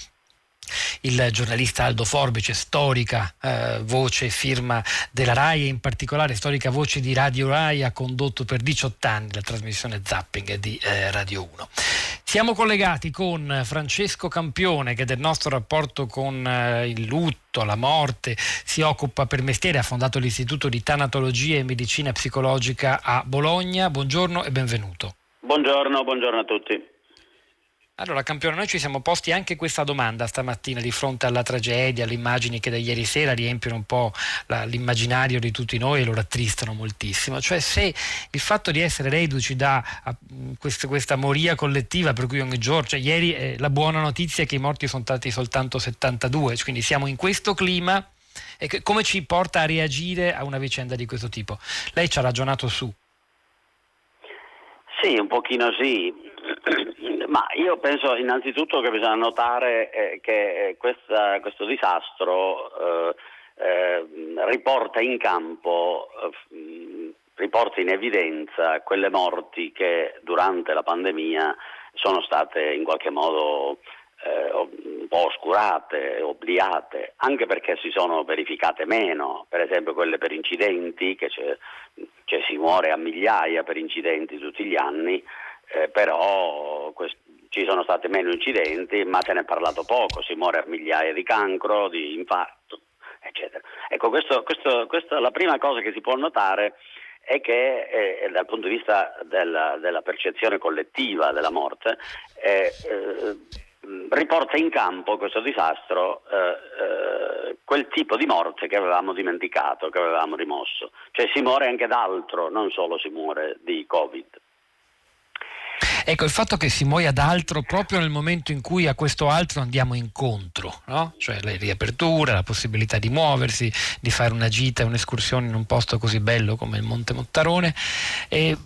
il giornalista Aldo Forbice, storica eh, voce e firma della RAI e in particolare storica voce di Radio RAI, ha condotto per 18 anni la trasmissione Zapping di eh, Radio 1. Siamo collegati con Francesco Campione che del nostro rapporto con eh, il lutto, la morte, si occupa per mestiere, ha fondato l'Istituto di Tanatologia e Medicina Psicologica a Bologna. Buongiorno e benvenuto. Buongiorno, buongiorno a tutti. Allora, campione, noi ci siamo posti anche questa domanda stamattina di fronte alla tragedia, alle immagini che da ieri sera riempiono un po' la, l'immaginario di tutti noi e lo rattristano moltissimo. Cioè, se il fatto di essere reduci da a, questa, questa, moria collettiva per cui ogni giorno, cioè ieri eh, la buona notizia è che i morti sono stati soltanto 72, quindi siamo in questo clima e che, come ci porta a reagire a una vicenda di questo tipo? Lei ci ha ragionato su. Sì, un pochino sì. Ma io penso innanzitutto che bisogna notare eh, che eh, questa, questo disastro eh, eh, riporta in campo, eh, riporta in evidenza quelle morti che durante la pandemia sono state in qualche modo eh, un po' oscurate, obliate, anche perché si sono verificate meno, per esempio quelle per incidenti, che cioè si muore a migliaia per incidenti tutti gli anni, eh, però quest- ci sono stati meno incidenti, ma se ne è parlato poco, si muore a migliaia di cancro, di infarto, eccetera. Ecco, questo, questo, questa la prima cosa che si può notare è che eh, dal punto di vista della, della, percezione collettiva della morte, eh, eh, riporta in campo questo disastro eh, eh, quel tipo di morte che avevamo dimenticato, che avevamo rimosso. Cioè si muore anche d'altro, non solo si muore di Covid. Ecco, il fatto che si muoia d'altro proprio nel momento in cui a questo altro andiamo incontro, no? cioè la riapertura, la possibilità di muoversi, di fare una gita, un'escursione in un posto così bello come il Monte Mottarone, e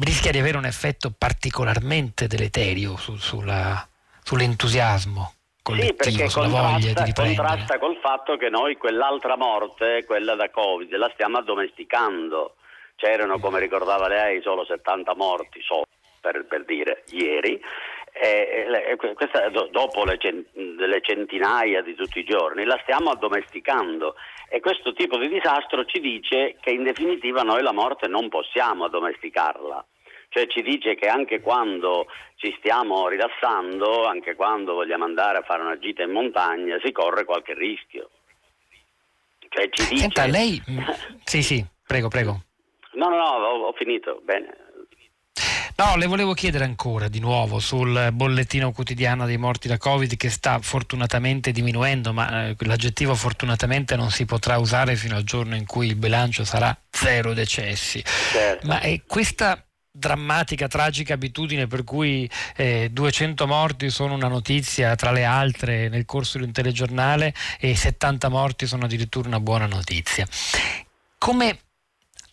rischia di avere un effetto particolarmente deleterio su, sulla, sull'entusiasmo sì, di riprendere. contrasta col fatto che noi quell'altra morte, quella da Covid, la stiamo addomesticando. C'erano, come ricordava lei, solo 70 morti, solo per, per dire, ieri, eh, questa, dopo le, centinaia di tutti i giorni, la stiamo addomesticando e questo tipo di disastro ci dice che in definitiva noi la morte non possiamo addomesticarla. Cioè ci dice che anche quando ci stiamo rilassando, anche quando vogliamo andare a fare una gita in montagna, si corre qualche rischio. Cioè ci dice... Senta, lei... sì, sì, prego, prego. No, no, no, ho, ho finito, bene. No, le volevo chiedere ancora di nuovo sul bollettino quotidiano dei morti da Covid che sta fortunatamente diminuendo, ma eh, l'aggettivo fortunatamente non si potrà usare fino al giorno in cui il bilancio sarà zero decessi. Certo. Ma è questa drammatica, tragica abitudine per cui eh, 200 morti sono una notizia tra le altre nel corso di un telegiornale e 70 morti sono addirittura una buona notizia. Come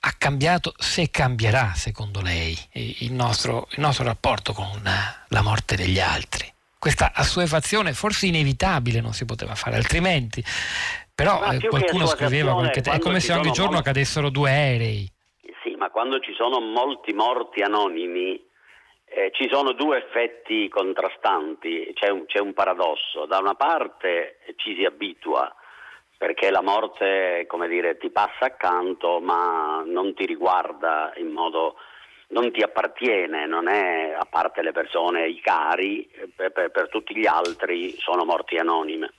ha cambiato, se cambierà secondo lei il nostro, il nostro rapporto con la morte degli altri. Questa assuefazione forse inevitabile non si poteva fare altrimenti, però eh, qualcuno scriveva qualche te- è come se ogni giorno molti... cadessero due aerei. Sì, ma quando ci sono molti morti anonimi eh, ci sono due effetti contrastanti, c'è un, c'è un paradosso. Da una parte ci si abitua perché la morte, come dire, ti passa accanto ma non ti riguarda in modo non ti appartiene, non è a parte le persone, i cari, per, per, per tutti gli altri sono morti anonime.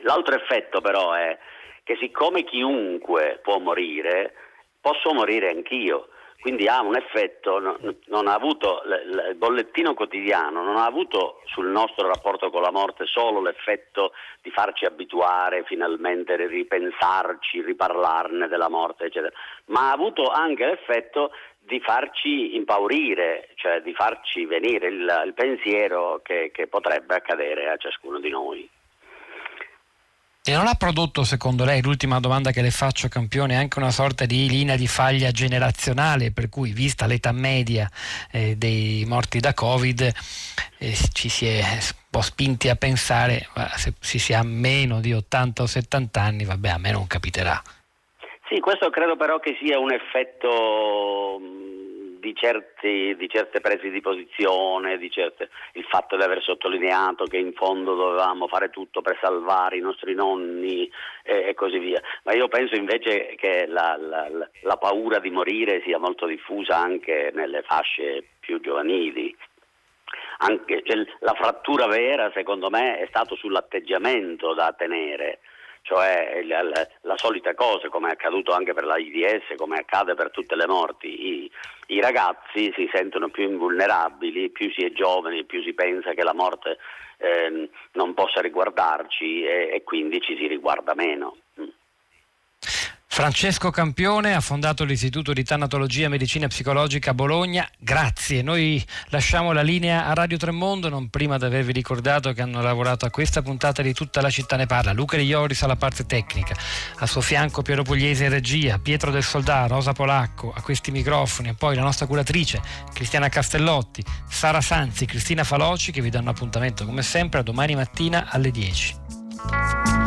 L'altro effetto però è che siccome chiunque può morire, posso morire anch'io quindi ha un effetto, non ha avuto, il bollettino quotidiano non ha avuto sul nostro rapporto con la morte solo l'effetto di farci abituare finalmente, ripensarci, riparlarne della morte, eccetera, ma ha avuto anche l'effetto di farci impaurire, cioè di farci venire il, il pensiero che, che potrebbe accadere a ciascuno di noi. E non ha prodotto, secondo lei, l'ultima domanda che le faccio, campione, anche una sorta di linea di faglia generazionale, per cui, vista l'età media eh, dei morti da Covid, eh, ci si è un po' spinti a pensare, se si ha meno di 80 o 70 anni, vabbè, a me non capiterà. Sì, questo credo però che sia un effetto di, certi, di, certe prese di posizione, di certe, il fatto di aver sottolineato che in fondo dovevamo fare tutto per salvare i nostri nonni e, e così via. Ma io penso invece che la, la, la paura di morire sia molto diffusa anche nelle fasce più giovanili. Anche, cioè, la frattura vera, secondo me, è stato sull'atteggiamento da tenere cioè la, la, la, solita cosa come è accaduto anche per l'AIDS, come accade per tutte le morti, I, i, ragazzi si sentono più invulnerabili, più si è giovani, più si pensa che la morte eh, non possa riguardarci e, e, quindi ci si riguarda meno. Francesco Campione ha fondato l'Istituto di Tanatologia e Medicina Psicologica a Bologna. Grazie. Noi lasciamo la linea a Radio Tremondo, non prima di avervi ricordato che hanno lavorato a questa puntata di Tutta la città ne parla. Luca Di Ioris alla parte tecnica, a suo fianco Piero Pugliese in regia, Pietro del Soldà, Rosa Polacco a questi microfoni e poi la nostra curatrice Cristiana Castellotti, Sara Sanzi, Cristina Faloci che vi danno appuntamento come sempre a domani mattina alle 10.